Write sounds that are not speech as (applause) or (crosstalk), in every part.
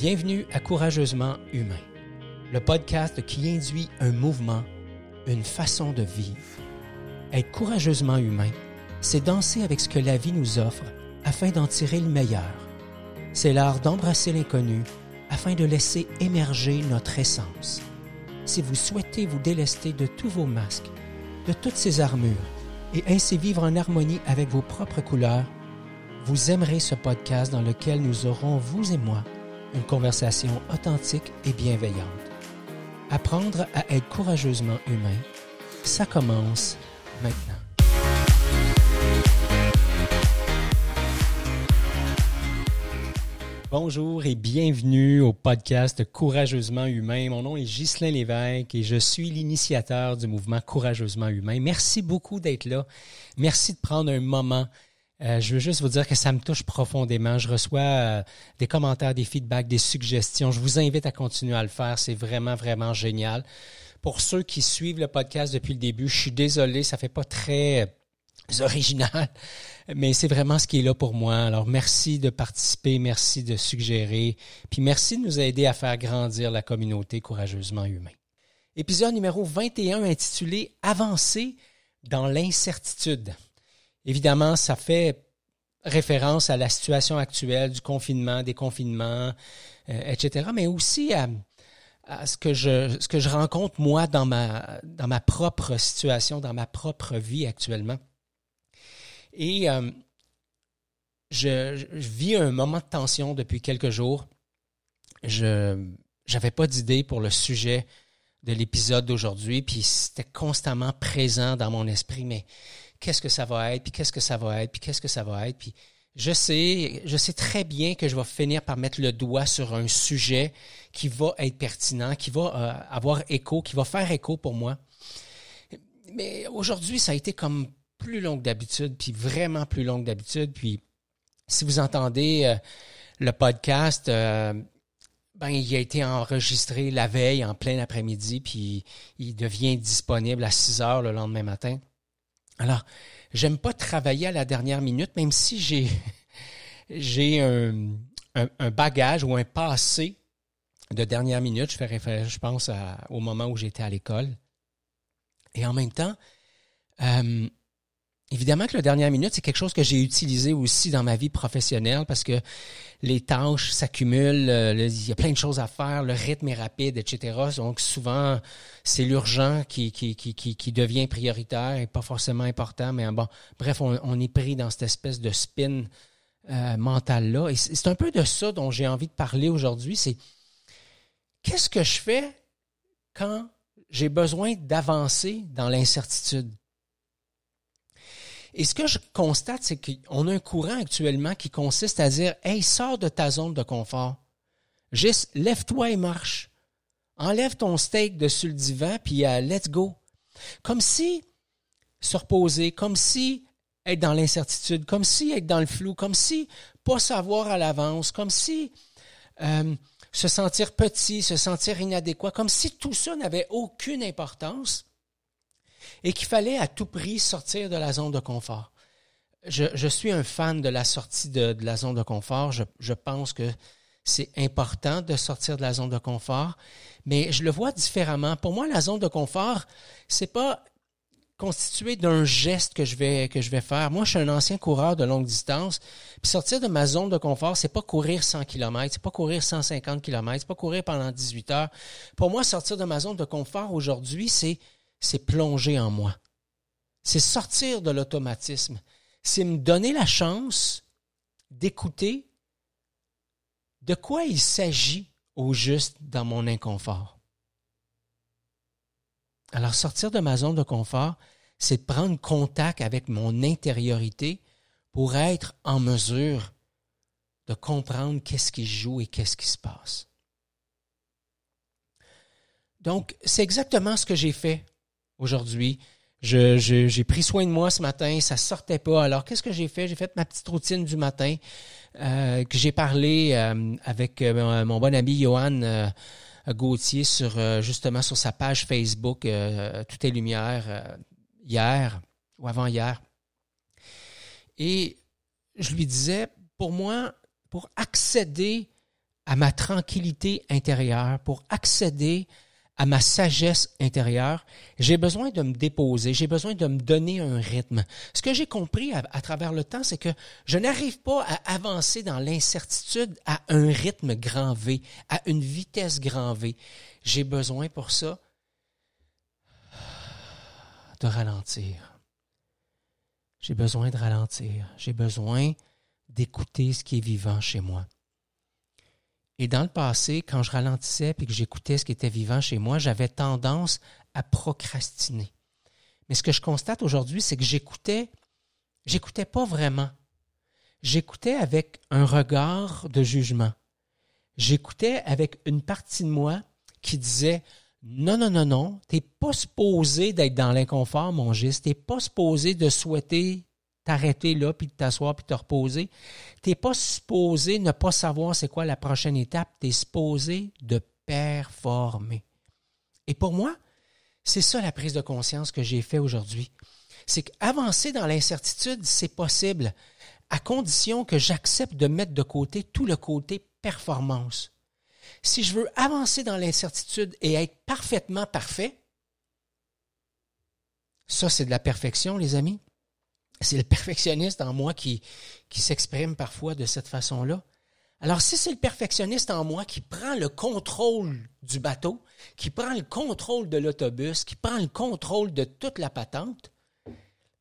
Bienvenue à Courageusement Humain, le podcast qui induit un mouvement, une façon de vivre. Être courageusement humain, c'est danser avec ce que la vie nous offre afin d'en tirer le meilleur. C'est l'art d'embrasser l'inconnu afin de laisser émerger notre essence. Si vous souhaitez vous délester de tous vos masques, de toutes ces armures, et ainsi vivre en harmonie avec vos propres couleurs, vous aimerez ce podcast dans lequel nous aurons, vous et moi, une conversation authentique et bienveillante. Apprendre à être courageusement humain, ça commence maintenant. Bonjour et bienvenue au podcast Courageusement Humain. Mon nom est Ghislain Lévesque et je suis l'initiateur du mouvement Courageusement Humain. Merci beaucoup d'être là. Merci de prendre un moment. Euh, je veux juste vous dire que ça me touche profondément. Je reçois euh, des commentaires, des feedbacks, des suggestions. Je vous invite à continuer à le faire. C'est vraiment, vraiment génial. Pour ceux qui suivent le podcast depuis le début, je suis désolé, ça fait pas très original, (laughs) mais c'est vraiment ce qui est là pour moi. Alors merci de participer, merci de suggérer, puis merci de nous aider à faire grandir la communauté courageusement humain. Épisode numéro 21 intitulé Avancer dans l'incertitude. Évidemment, ça fait référence à la situation actuelle du confinement, des confinements, euh, etc., mais aussi à, ce que je ce que je rencontre moi dans ma propre situation, dans ma propre vie actuellement. Et euh, je, vis un moment de tension depuis quelques jours. Je n'avais pas d'idée pour le sujet de l'épisode d'aujourd'hui, puis c'était constamment présent dans mon esprit, mais qu'est-ce que ça va être, puis qu'est-ce que ça va être, puis qu'est-ce que ça va être, puis je sais, je sais très bien que je vais finir par mettre le doigt sur un sujet qui va être pertinent, qui va euh, avoir écho, qui va faire écho pour moi. Mais aujourd'hui, ça a été comme plus longue d'habitude, puis vraiment plus longue d'habitude. Puis si vous entendez euh, le podcast, euh, ben, il a été enregistré la veille en plein après-midi, puis il devient disponible à 6 heures le lendemain matin. Alors, j'aime pas travailler à la dernière minute, même si j'ai (laughs) j'ai un, un, bagage ou un passé de dernière minute. Je fais référence, je pense, au moment où j'étais à l'école. Et en même temps, euh, Évidemment que la dernière minute, c'est quelque chose que j'ai utilisé aussi dans ma vie professionnelle parce que les tâches s'accumulent, euh, il y a plein de choses à faire, le rythme est rapide, etc. Donc souvent, c'est l'urgent qui, qui, qui, qui, devient prioritaire et pas forcément important, mais bon, bref, on, est pris dans cette espèce de spin euh, mental-là. Et c'est un peu de ça dont j'ai envie de parler aujourd'hui, c'est qu'est-ce que je fais quand j'ai besoin d'avancer dans l'incertitude? Et ce que je constate, c'est qu'on a un courant actuellement qui consiste à dire Hey, sors de ta zone de confort. Juste, lève-toi et marche. Enlève ton steak dessus le divan, puis uh, let's go. Comme si se reposer, comme si être dans l'incertitude, comme si être dans le flou, comme si pas savoir à l'avance, comme si euh, se sentir petit, se sentir inadéquat, comme si tout ça n'avait aucune importance et qu'il fallait à tout prix sortir de la zone de confort. Je, suis un fan de la sortie de, la zone de confort. Je, je pense que c'est important de sortir de la zone de confort, mais je le vois différemment. Pour moi, la zone de confort, c'est pas constitué d'un geste que je vais que je vais faire. Moi, je suis un ancien coureur de longue distance. Puis sortir de ma zone de confort, c'est pas courir 100 km, c'est pas courir 150 km, c'est pas courir pendant 18 heures. Pour moi, sortir de ma zone de confort aujourd'hui, c'est c'est plonger en moi. C'est sortir de l'automatisme. C'est me donner la chance d'écouter de quoi il s'agit au juste dans mon inconfort. Alors sortir de ma zone de confort, c'est prendre contact avec mon intériorité pour être en mesure de comprendre qu'est-ce qui joue et qu'est-ce qui se passe. Donc, c'est exactement ce que j'ai fait aujourd'hui. J'ai pris soin de moi ce matin, ça sortait pas. Alors qu'est-ce que j'ai fait? J'ai fait ma petite routine du matin euh, que j'ai parlé euh, avec euh, mon bon ami Johan Gauthier sur justement sur sa page Facebook Tout est lumière hier ou avant hier. Et je lui disais, pour moi, pour accéder à ma tranquillité intérieure, pour accéder à ma sagesse intérieure, j'ai besoin de me déposer, j'ai besoin de me donner un rythme. Ce que j'ai compris à, travers le temps, c'est que je n'arrive pas à avancer dans l'incertitude à un rythme grand V, à une vitesse grand V. J'ai besoin pour ça de ralentir. J'ai besoin de ralentir. J'ai besoin d'écouter ce qui est vivant chez moi. Et dans le passé, quand je ralentissais et que j'écoutais ce qui était vivant chez moi, j'avais tendance à procrastiner. Mais ce que je constate aujourd'hui, c'est que j'écoutais, j'écoutais pas vraiment. J'écoutais avec un regard de jugement. J'écoutais avec une partie de moi qui disait non, non, non, non, t'es pas supposé d'être dans l'inconfort, mon giste. T'es pas supposé de souhaiter t'arrêter là, puis de t'asseoir, puis de te reposer. Tu n'es pas supposé ne pas savoir c'est quoi la prochaine étape. Tu es supposé de performer. Et pour moi, c'est ça la prise de conscience que j'ai fait aujourd'hui. C'est qu'avancer dans l'incertitude, c'est possible, à condition que j'accepte de mettre de côté tout le côté performance. Si je veux avancer dans l'incertitude et être parfaitement parfait, ça c'est de la perfection, les amis c'est le perfectionniste en moi qui, s'exprime parfois de cette façon-là. Alors, si c'est le perfectionniste en moi qui prend le contrôle du bateau, qui prend le contrôle de l'autobus, qui prend le contrôle de toute la patente,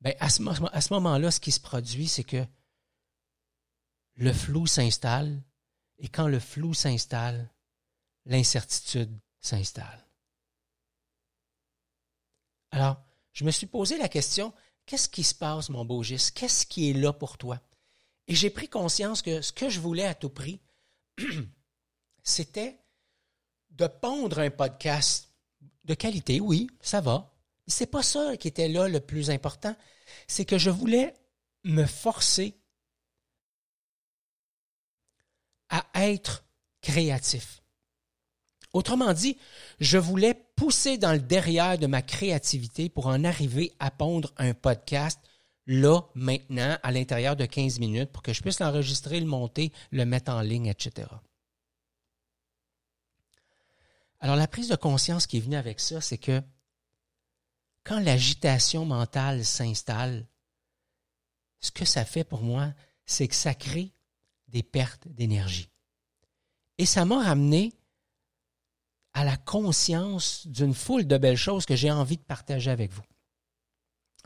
ce, à ce moment-là, ce qui se produit, c'est que le flou s'installe, et quand le flou s'installe, l'incertitude s'installe. Alors, je me suis posé la question, Qu'est-ce qui se passe, mon beau Gis? Qu'est-ce qui est là pour toi? Et j'ai pris conscience que ce que je voulais à tout prix, (clears throat) c'était de pondre un podcast de qualité. Oui, ça va. Mais c'est pas ça qui était là le plus important. C'est que je voulais me forcer à être créatif. Autrement dit, je voulais pousser dans le derrière de ma créativité pour en arriver à pondre un podcast là, maintenant, à l'intérieur de 15 minutes pour que je puisse l'enregistrer, le monter, le mettre en ligne, etc. Alors, la prise de conscience qui est venue avec ça, c'est que quand l'agitation mentale s'installe, ce que ça fait pour moi, c'est que ça crée des pertes d'énergie. Et ça m'a ramené à la conscience d'une foule de belles choses que j'ai envie de partager avec vous.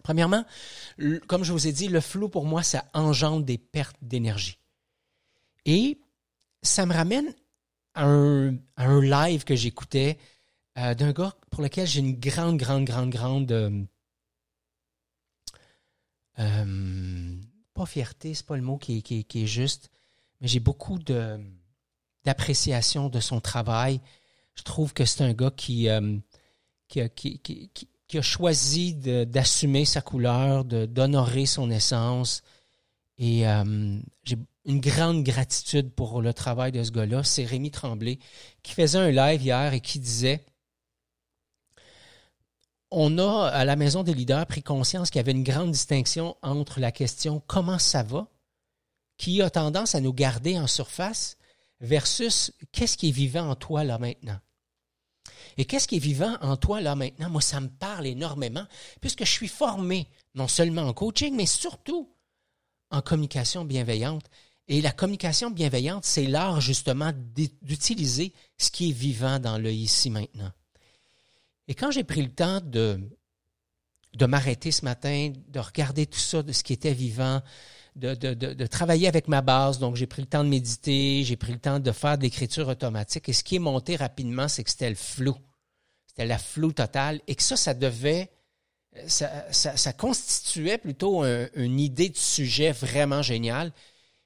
Premièrement, comme je vous ai dit, le flou pour moi, ça engendre des pertes d'énergie. Et ça me ramène à un, live que j'écoutais euh, d'un gars pour lequel j'ai une grande, grande, grande, grande... Euh, euh, pas fierté, c'est pas le mot qui, qui est juste, mais j'ai beaucoup d'appréciation de son travail je trouve que c'est un gars qui, euh, a choisi d'assumer sa couleur, d'honorer son essence. Et euh, j'ai une grande gratitude pour le travail de ce gars-là. C'est Rémi Tremblay qui faisait un live hier et qui disait on a, à la Maison des leaders, pris conscience qu'il y avait une grande distinction entre la question comment ça va, qui a tendance à nous garder en surface, versus qu'est-ce qui est vivant en toi là maintenant. Et qu'est-ce qui est vivant en toi là maintenant? Moi, ça me parle énormément, puisque je suis formé non seulement en coaching, mais surtout en communication bienveillante. Et la communication bienveillante, c'est l'art justement d'utiliser ce qui est vivant dans le ici maintenant. Et quand j'ai pris le temps de, de m'arrêter ce matin, de regarder tout ça, de ce qui était vivant, de, travailler avec ma base. Donc, j'ai pris le temps de méditer, j'ai pris le temps de faire de l'écriture automatique. Et ce qui est monté rapidement, c'est que c'était le flou. C'était la flou totale. Et que ça, ça devait, ça, ça, ça constituait plutôt une idée de sujet vraiment génial.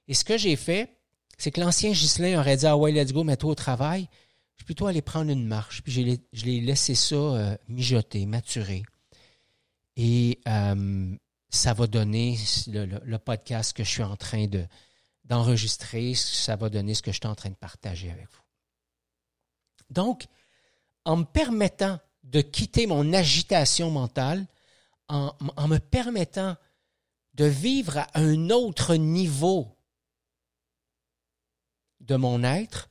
Et ce que j'ai fait, c'est que l'ancien Ghislain aurait dit, ah ouais, let's go, mets-toi au travail. Je suis plutôt allé prendre une marche, puis je l'ai laissé ça euh, mijoter, maturer. Et euh, ça va donner le, podcast que je suis en train de, d'enregistrer, ça va donner ce que je suis en train de partager avec vous. Donc, en me permettant de quitter mon agitation mentale, en, en me permettant de vivre à un autre niveau de mon être,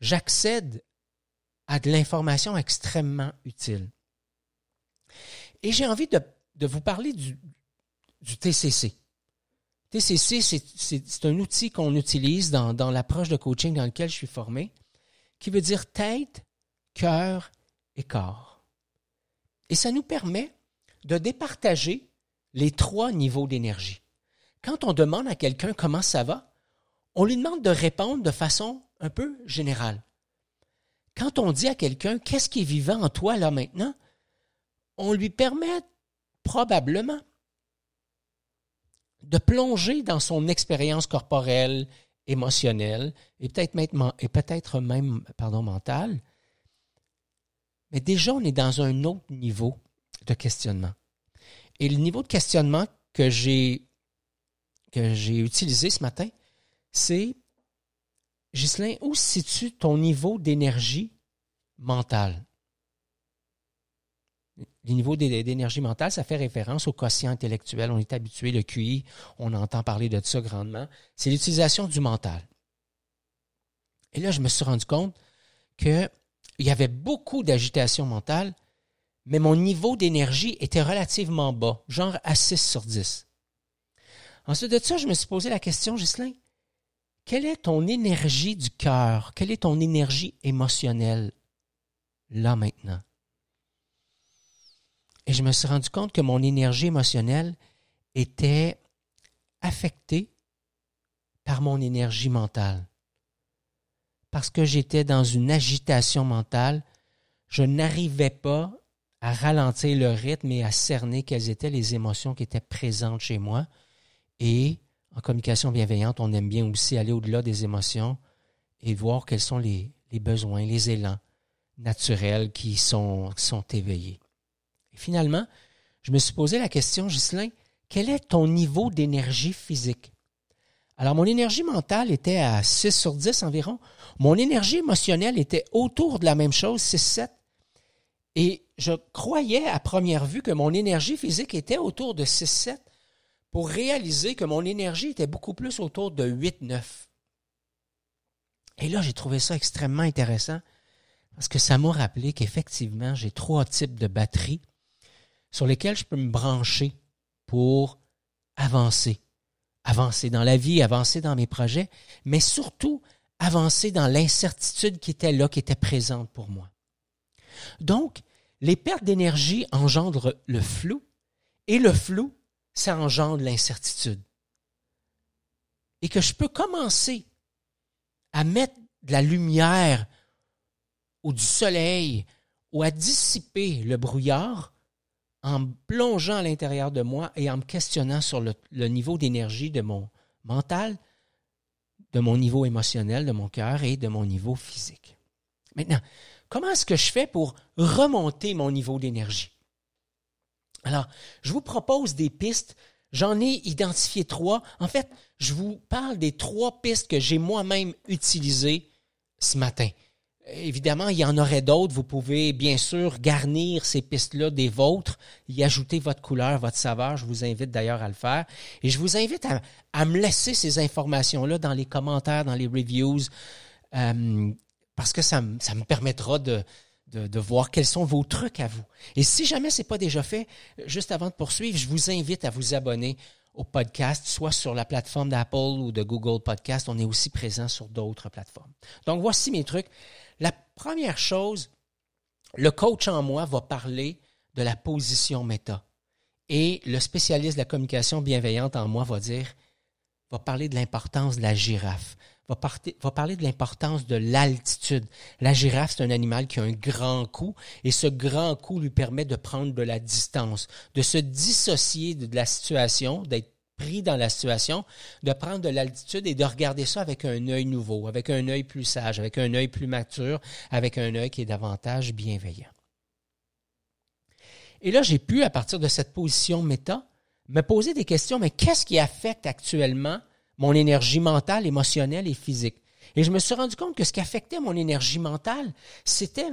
j'accède à de l'information extrêmement utile. Et j'ai envie de, vous parler du, TCC. TCC, c'est un outil qu'on utilise dans, dans l'approche de coaching dans lequel je suis formé, qui veut dire tête, cœur et corps. Et ça nous permet de départager les trois niveaux d'énergie. Quand on demande à quelqu'un comment ça va, on lui demande de répondre de façon un peu générale. Quand on dit à quelqu'un qu'est-ce qui est vivant en toi là maintenant, on lui permet probablement de plonger dans son expérience corporelle, émotionnelle et peut-être même, peut-être même pardon, mentale. Mais déjà, on est dans un autre niveau de questionnement. Et le niveau de questionnement que j'ai que j'ai utilisé ce matin, c'est Ghislain, où situe ton niveau d'énergie mentale? Le niveau d'énergie mentale, ça fait référence au quotient intellectuel. On est habitué, le QI, on entend parler de ça grandement. C'est l'utilisation du mental. Et là, je me suis rendu compte qu'il y avait beaucoup d'agitation mentale, mais mon niveau d'énergie était relativement bas, genre à 6 sur 10. Ensuite de ça, je me suis posé la question, Ghislain, quelle est ton énergie du cœur? Quelle est ton énergie émotionnelle là maintenant? Et je me suis rendu compte que mon énergie émotionnelle était affectée par mon énergie mentale. Parce que j'étais dans une agitation mentale, je n'arrivais pas à ralentir le rythme et à cerner quelles étaient les émotions qui étaient présentes chez moi. Et en communication bienveillante, on aime bien aussi aller au-delà des émotions et voir quels sont les, besoins, les élans naturels qui sont, éveillés. Finalement, je me suis posé la question, Ghislain, quel est ton niveau d'énergie physique? Alors, mon énergie mentale était à 6 sur 10 environ. Mon énergie émotionnelle était autour de la même chose, 6-7. Et je croyais à première vue que mon énergie physique était autour de 6-7 pour réaliser que mon énergie était beaucoup plus autour de 8-9. Et là, j'ai trouvé ça extrêmement intéressant parce que ça m'a rappelé qu'effectivement, j'ai trois types de batteries sur lesquelles je peux me brancher pour avancer. Avancer dans la vie, avancer dans mes projets, mais surtout avancer dans l'incertitude qui était là, qui était présente pour moi. Donc, les pertes d'énergie engendrent le flou et le flou ça engendre l'incertitude. Et que je peux commencer à mettre de la lumière ou du soleil ou à dissiper le brouillard en plongeant à l'intérieur de moi et en me questionnant sur le, niveau d'énergie de mon mental, de mon niveau émotionnel, de mon cœur et de mon niveau physique. Maintenant, comment est-ce que je fais pour remonter mon niveau d'énergie? Alors, je vous propose des pistes. J'en ai identifié trois. En fait, je vous parle des trois pistes que j'ai moi-même utilisées ce matin. Évidemment, il y en aurait d'autres. Vous pouvez bien sûr garnir ces pistes-là des vôtres, y ajouter votre couleur, votre saveur. Je vous invite d'ailleurs à le faire. Et je vous invite à, me laisser ces informations-là dans les commentaires, dans les reviews, euh, parce que ça, me permettra de, de, voir quels sont vos trucs à vous. Et si jamais ce n'est pas déjà fait, juste avant de poursuivre, je vous invite à vous abonner au podcast, soit sur la plateforme d'Apple ou de Google Podcast. On est aussi présent sur d'autres plateformes. Donc, voici mes trucs. Première chose, le coach en moi va parler de la position méta. Et le spécialiste de la communication bienveillante en moi va dire, va parler de l'importance de la girafe va, parler de l'importance de l'altitude. La girafe, c'est un animal qui a un grand cou et ce grand cou lui permet de prendre de la distance, de se dissocier de la situation, d'être pris dans la situation, de prendre de l'altitude et de regarder ça avec un œil nouveau, avec un œil plus sage, avec un œil plus mature, avec un œil qui est davantage bienveillant. Et là, j'ai pu, à partir de cette position méta, me poser des questions, mais qu'est-ce qui affecte actuellement mon énergie mentale, émotionnelle et physique? Et je me suis rendu compte que ce qui affectait mon énergie mentale, c'était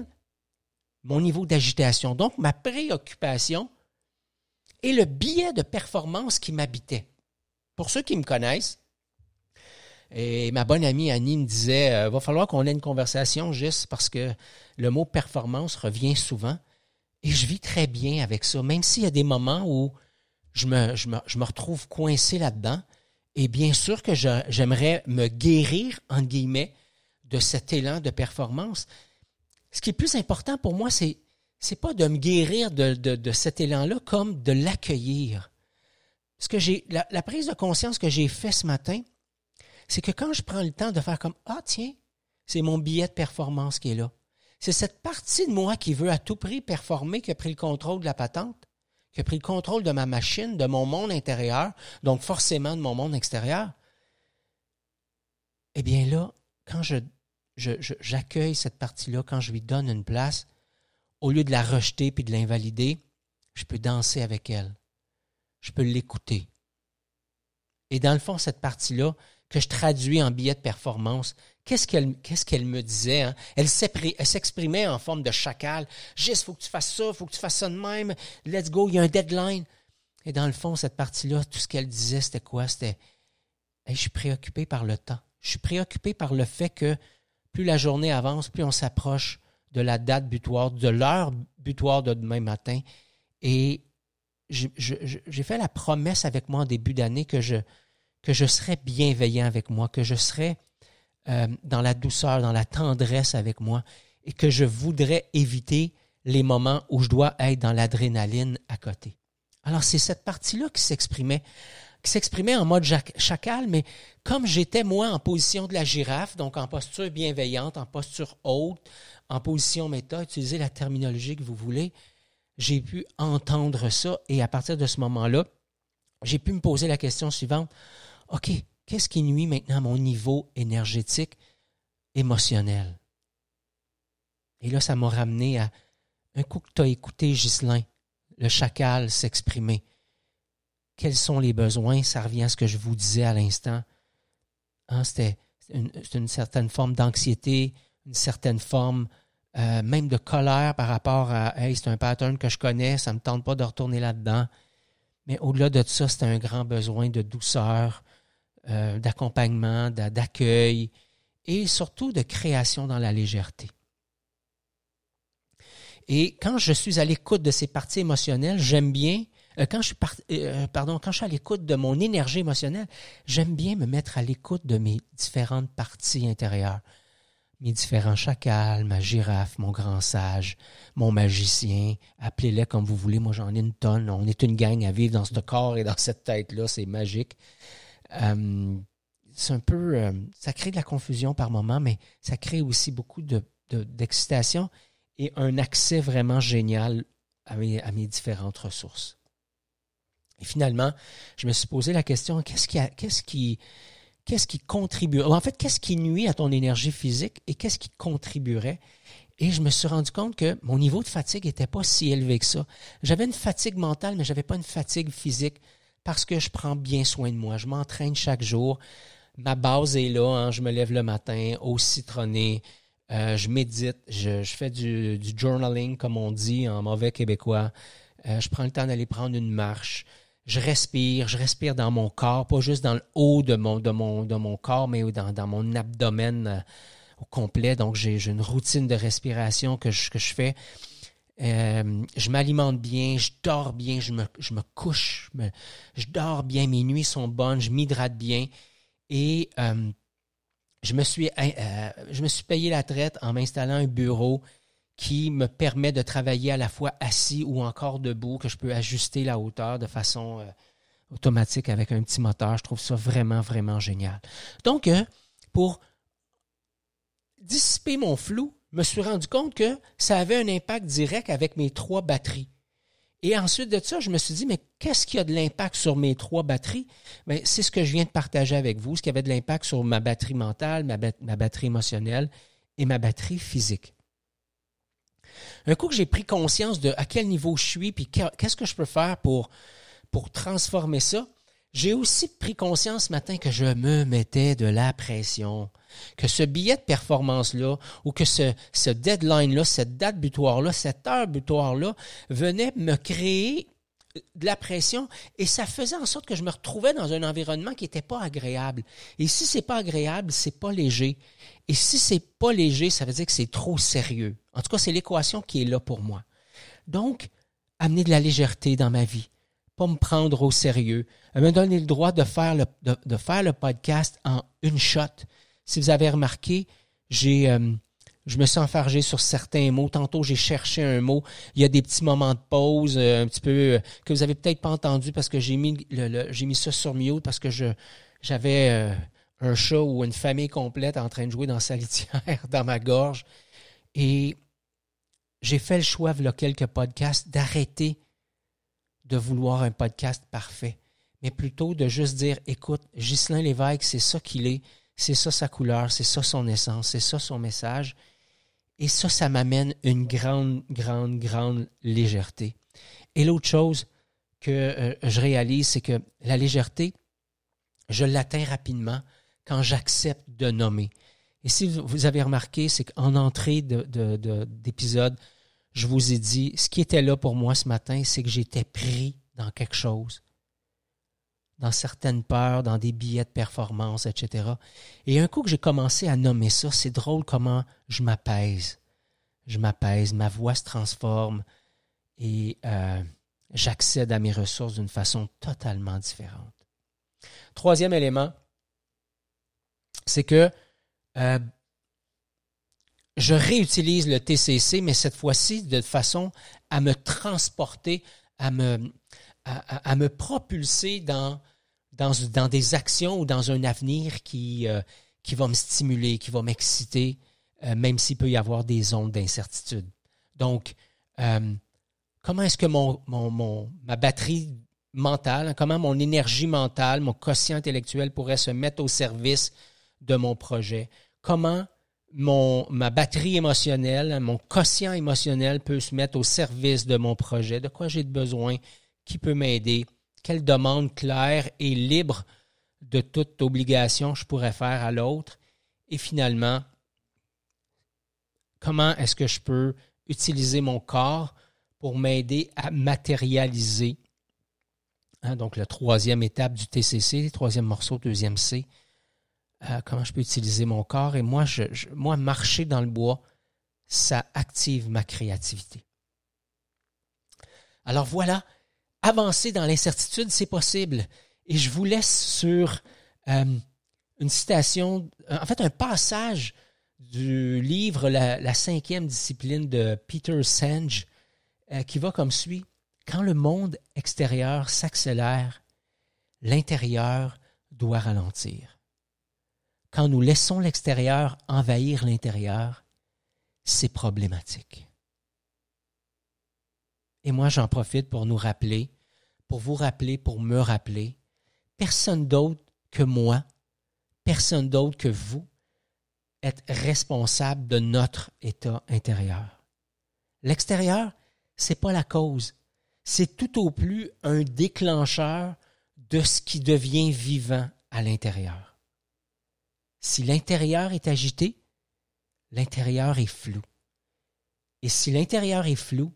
mon niveau d'agitation, donc ma préoccupation et le biais de performance qui m'habitait. Pour ceux qui me connaissent, Et ma bonne amie Annie me disait, euh, va falloir qu'on ait une conversation juste parce que le mot performance revient souvent. Et je vis très bien avec ça, même s'il y a des moments où je me, je retrouve coincé là-dedans. Et bien sûr que j'aimerais me guérir, entre guillemets, de cet élan de performance. Ce qui est plus important pour moi, c'est c'est pas de me guérir de cet élan-là, comme de l'accueillir. La, prise de conscience que j'ai fait ce matin, c'est que quand je prends le temps de faire comme ah tiens, c'est mon billet de performance qui est là. C'est cette partie de moi qui veut à tout prix performer qui a pris le contrôle de la patente, qui a pris le contrôle de ma machine, de mon monde intérieur, donc forcément de mon monde extérieur. Eh bien là, quand je, j'accueille cette partie-là, quand je lui donne une place, au lieu de la rejeter puis de l'invalider, je peux danser avec elle. Je peux l'écouter. Et dans le fond, cette partie-là, que je traduis en billet de performance, qu'est-ce qu'elle me disait? Hein? Elle s'exprimait en forme de chacal. Juste, faut que tu fasses ça, faut que tu fasses ça de même. Let's go, il y a un deadline. Et dans le fond, cette partie-là, tout ce qu'elle disait, c'était quoi? C'était je suis préoccupé par le temps. Je suis préoccupé par le fait que plus la journée avance, plus on s'approche de la date butoir, de l'heure butoir de demain matin. Et j'ai fait la promesse avec moi en début d'année que je, serais bienveillant avec moi, que je serais euh, dans la douceur, dans la tendresse avec moi, et que je voudrais éviter les moments où je dois être dans l'adrénaline à côté. Alors c'est cette partie-là qui s'exprimait qui s'exprimait en mode chacal, mais comme j'étais moi en position de la girafe, donc en posture bienveillante, en posture haute, en position méta, utilisez la terminologie que vous voulez, j'ai pu entendre ça et à partir de ce moment-là, j'ai pu me poser la question suivante. OK, qu'est-ce qui nuit maintenant à mon niveau énergétique, émotionnel? Et là, ça m'a ramené à un coup que tu as écouté Ghislain, le chacal s'exprimer quels sont les besoins, ça revient à ce que je vous disais à l'instant. Hein, C'était une, certaine forme d'anxiété, une certaine forme euh, même de colère par rapport à Hey, c'est un pattern que je connais, ça ne me tente pas de retourner là-dedans. Mais au-delà de ça, c'est un grand besoin de douceur, euh, d'accompagnement, d'accueil et surtout de création dans la légèreté. Et quand je suis à l'écoute de ces parties émotionnelles, j'aime bien euh, quand je suis pardon, quand je suis à l'écoute de mon énergie émotionnelle, j'aime bien me mettre à l'écoute de mes différentes parties intérieures. Mes différents chacals, ma girafe, mon grand sage, mon magicien, appelez-les comme vous voulez, moi j'en ai une tonne. On est une gang à vivre dans ce corps et dans cette tête-là, c'est magique. Euh, c'est un peu, ça crée de la confusion par moment, mais ça crée aussi beaucoup d'excitation et un accès vraiment génial à mes différentes ressources. Et finalement, je me suis posé la question, qu'est-ce qui, qu'est-ce qui, qu'est-ce qui contribue, en fait, qu'est-ce qui nuit à ton énergie physique et qu'est-ce qui contribuerait? Et je me suis rendu compte que mon niveau de fatigue n'était pas si élevé que ça. J'avais une fatigue mentale, mais j'avais pas une fatigue physique parce que je prends bien soin de moi. Je m'entraîne chaque jour. Ma base est là. Hein. Je me lève le matin au citronné. Euh, je médite. Je, fais du, journaling, comme on dit en mauvais québécois. Euh, je prends le temps d'aller prendre une marche je respire, je respire dans mon corps, pas juste dans le haut de mon, corps, mais dans, mon abdomen euh, au complet. Donc, j'ai une routine de respiration que je, fais. Euh, je m'alimente bien, je dors bien, je me, je me couche, je, dors bien, mes nuits sont bonnes, je m'hydrate bien. Et euh, je, me suis, je me suis payé la traite en m'installant un bureau qui me permet de travailler à la fois assis ou encore debout, que je peux ajuster la hauteur de façon euh, automatique avec un petit moteur. Je trouve ça vraiment, vraiment génial. Donc, euh, pour dissiper mon flou, je me suis rendu compte que ça avait un impact direct avec mes trois batteries. Et ensuite de ça, je me suis dit, mais qu'est-ce qui a de l'impact sur mes trois batteries? Mais c'est ce que je viens de partager avec vous, ce qui avait de l'impact sur ma batterie mentale, ma batterie émotionnelle et ma batterie physique. Un coup que j'ai pris conscience de à quel niveau je suis, puis qu'est-ce que je peux faire pour, transformer ça, j'ai aussi pris conscience ce matin que je me mettais de la pression, que ce billet de performance-là, ou que ce, ce deadline-là, cette date butoir-là, cette heure butoir-là, venait me créer de la pression et ça faisait en sorte que je me retrouvais dans un environnement qui n'était pas agréable. Et si c'est pas agréable, c'est pas léger. Et si c'est pas léger, ça veut dire que c'est trop sérieux. En tout cas, c'est l'équation qui est là pour moi. Donc, amener de la légèreté dans ma vie, pas me prendre au sérieux, me donner le droit de faire le, de, faire le podcast en une shot. Si vous avez remarqué, j'ai euh, je me suis enfargé sur certains mots. Tantôt, j'ai cherché un mot. Il y a des petits moments de pause euh, un petit peu euh, que vous avez peut-être pas entendu parce que j'ai mis le, j'ai mis ça sur mute parce que je j'avais euh, un chat ou une famille complète en train de jouer dans sa litière (laughs) dans ma gorge et j'ai fait le choix il y a quelques podcasts d'arrêter de vouloir un podcast parfait, mais plutôt de juste dire écoute, Ghislain Lévesque, c'est ça qu'il est, c'est ça sa couleur, c'est ça son essence, c'est ça son message et ça, ça m'amène une grande, grande, grande légèreté. Et l'autre chose que euh, je réalise, c'est que la légèreté, je l'atteins rapidement quand j'accepte de nommer. Et si vous avez remarqué, c'est qu'en entrée d'épisode, de, je vous ai dit, ce qui était là pour moi ce matin, c'est que j'étais pris dans quelque chose, dans certaines peurs, dans des billets de performance, etc. Et un coup que j'ai commencé à nommer ça, c'est drôle comment je m'apaise. Je m'apaise, ma voix se transforme et euh, j'accède à mes ressources d'une façon totalement différente. Troisième élément, c'est que euh, je réutilise le TCC, mais cette fois-ci de façon à me transporter, à me, à, me propulser dans, dans, des actions ou dans un avenir qui, euh, qui va me stimuler, qui va m'exciter, euh, même s'il peut y avoir des ondes d'incertitude. Donc, euh, comment est-ce que mon, mon, ma batterie mentale, comment mon énergie mentale, mon quotient intellectuel pourrait se mettre au service de mon projet? Comment mon, ma batterie émotionnelle, mon quotient émotionnel peut se mettre au service de mon projet? De quoi j'ai besoin? Qui peut m'aider, quelle demande claire et libre de toute obligation je pourrais faire à l'autre, et finalement, comment est-ce que je peux utiliser mon corps pour m'aider à matérialiser. Hein, donc, la troisième étape du TCC, troisième morceau, deuxième C. Euh, comment je peux utiliser mon corps? Et moi, moi, marcher dans le bois, ça active ma créativité. Alors voilà avancer dans l'incertitude, c'est possible. Et je vous laisse sur euh, une citation, euh, en fait un passage du livre La, cinquième discipline de Peter Senge euh, qui va comme suit. Quand le monde extérieur s'accélère, l'intérieur doit ralentir. Quand nous laissons l'extérieur envahir l'intérieur, c'est problématique. Et moi, j'en profite pour nous rappeler pour vous rappeler, pour me rappeler, personne d'autre que moi, personne d'autre que vous, est responsable de notre état intérieur. L'extérieur, c'est pas la cause. C'est tout au plus un déclencheur de ce qui devient vivant à l'intérieur. Si l'intérieur est agité, l'intérieur est flou. Et si l'intérieur est flou,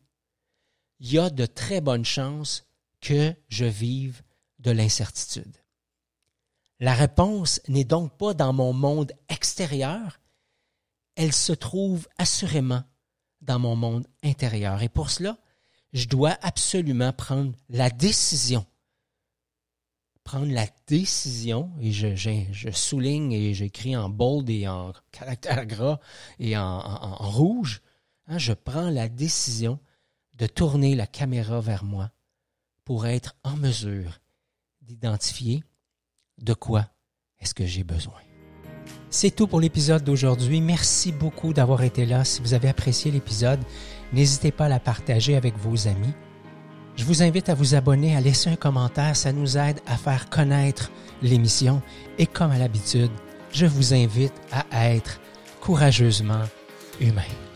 il y a de très bonnes chances que je vive de l'incertitude. La réponse n'est donc pas dans mon monde extérieur, elle se trouve assurément dans mon monde intérieur. Et pour cela, je dois absolument prendre la décision. Prendre la décision, et je, souligne et j'écris en bold et en caractère gras et en, rouge, hein, je prends la décision de tourner la caméra vers moi pour être en mesure d'identifier de quoi est-ce que j'ai besoin. C'est tout pour l'épisode d'aujourd'hui. Merci beaucoup d'avoir été là. Si vous avez apprécié l'épisode, n'hésitez pas à la partager avec vos amis. Je vous invite à vous abonner, à laisser un commentaire. Ça nous aide à faire connaître l'émission. Et comme à l'habitude, je vous invite à être courageusement humain.